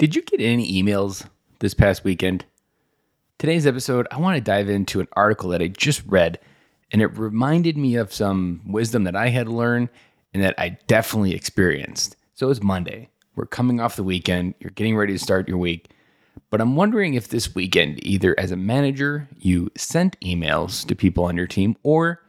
Did you get any emails this past weekend? Today's episode, I want to dive into an article that I just read, and it reminded me of some wisdom that I had learned and that I definitely experienced. So it's Monday. We're coming off the weekend. You're getting ready to start your week. But I'm wondering if this weekend, either as a manager, you sent emails to people on your team, or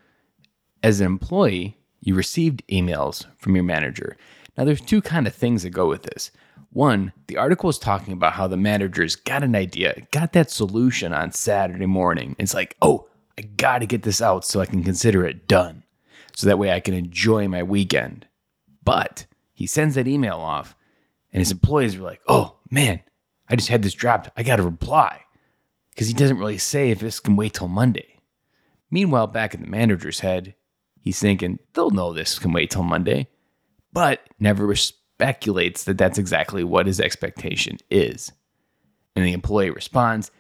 as an employee, you received emails from your manager. Now, there's two kind of things that go with this. One, the article is talking about how the managers got an idea, got that solution on Saturday morning. It's like, oh, I got to get this out so I can consider it done. So that way I can enjoy my weekend. But he sends that email off, and his employees are like, oh, man, I just had this dropped. I got to reply. Because he doesn't really say if this can wait till Monday. Meanwhile, back in the manager's head, he's thinking, they'll know this can wait till Monday, but never speculates that that's exactly what his expectation is. And the employee responds,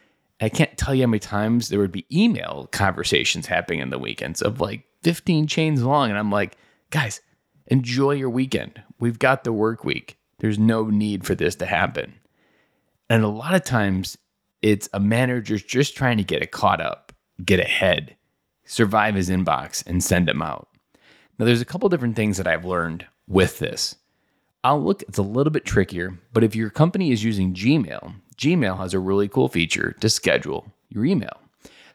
I can't tell you how many times there would be email conversations happening in the weekends of like 15 chains long. And I'm like, guys, enjoy your weekend. We've got the work week. There's no need for this to happen. And a lot of times it's a manager just trying to get it caught up, get ahead, survive his inbox, and send them out. Now, there's a couple different things that I've learned with this. Outlook, it's a little bit trickier, but if your company is using Gmail, Gmail has a really cool feature to schedule your email.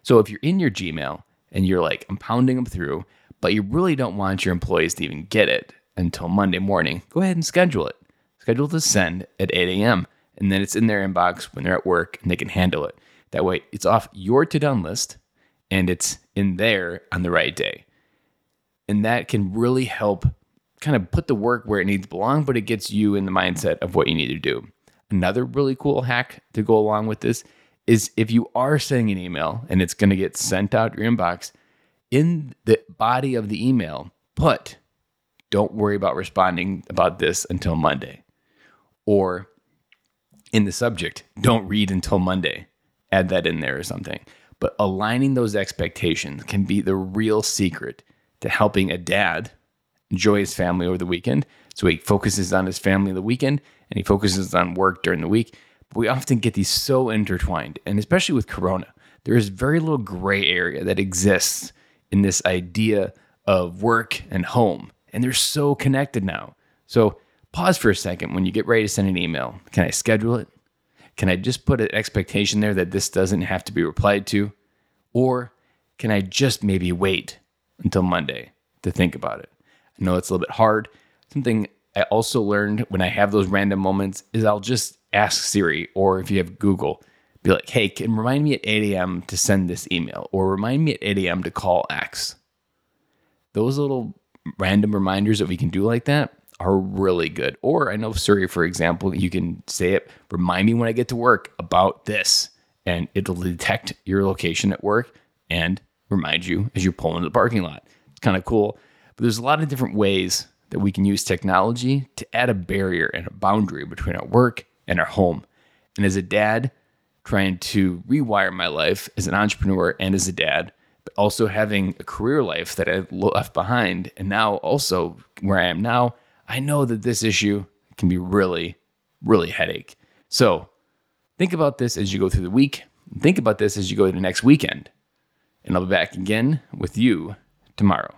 So if you're in your Gmail and you're like, I'm pounding them through, but you really don't want your employees to even get it until Monday morning, go ahead and schedule it. Schedule to send at 8 a.m. And then it's in their inbox when they're at work and they can handle it. That way, it's off your to done list and it's in there on the right day. And that can really help kind of put the work where it needs to belong, but it gets you in the mindset of what you need to do. Another really cool hack to go along with this is if you are sending an email and it's going to get sent out your inbox, in the body of the email, put don't worry about responding about this until Monday. Or in the subject, don't read until Monday. Add that in there or something. But aligning those expectations can be the real secret to helping a dad enjoy his family over the weekend. So he focuses on his family the weekend and he focuses on work during the week. But we often get these so intertwined, and especially with Corona, there is very little gray area that exists in this idea of work and home. And they're so connected now. So pause for a second when you get ready to send an email. Can I schedule it? Can I just put an expectation there that this doesn't have to be replied to? Or can I just maybe wait until Monday to think about it? I know it's a little bit hard. Something I also learned when I have those random moments is I'll just ask Siri or if you have Google, be like, hey, can remind me at 8 a.m. to send this email or remind me at 8 a.m. to call X. Those little random reminders that we can do like that are really good. Or I know Siri, for example, you can say it, remind me when I get to work about this, and it'll detect your location at work and remind you as you pull into the parking lot. It's kind of cool. But there's a lot of different ways that we can use technology to add a barrier and a boundary between our work and our home. And as a dad, trying to rewire my life as an entrepreneur and as a dad, but also having a career life that I left behind, and now also where I am now, I know that this issue can be really, really headache. So think about this as you go through the week. Think about this as you go to the next weekend. And I'll be back again with you tomorrow.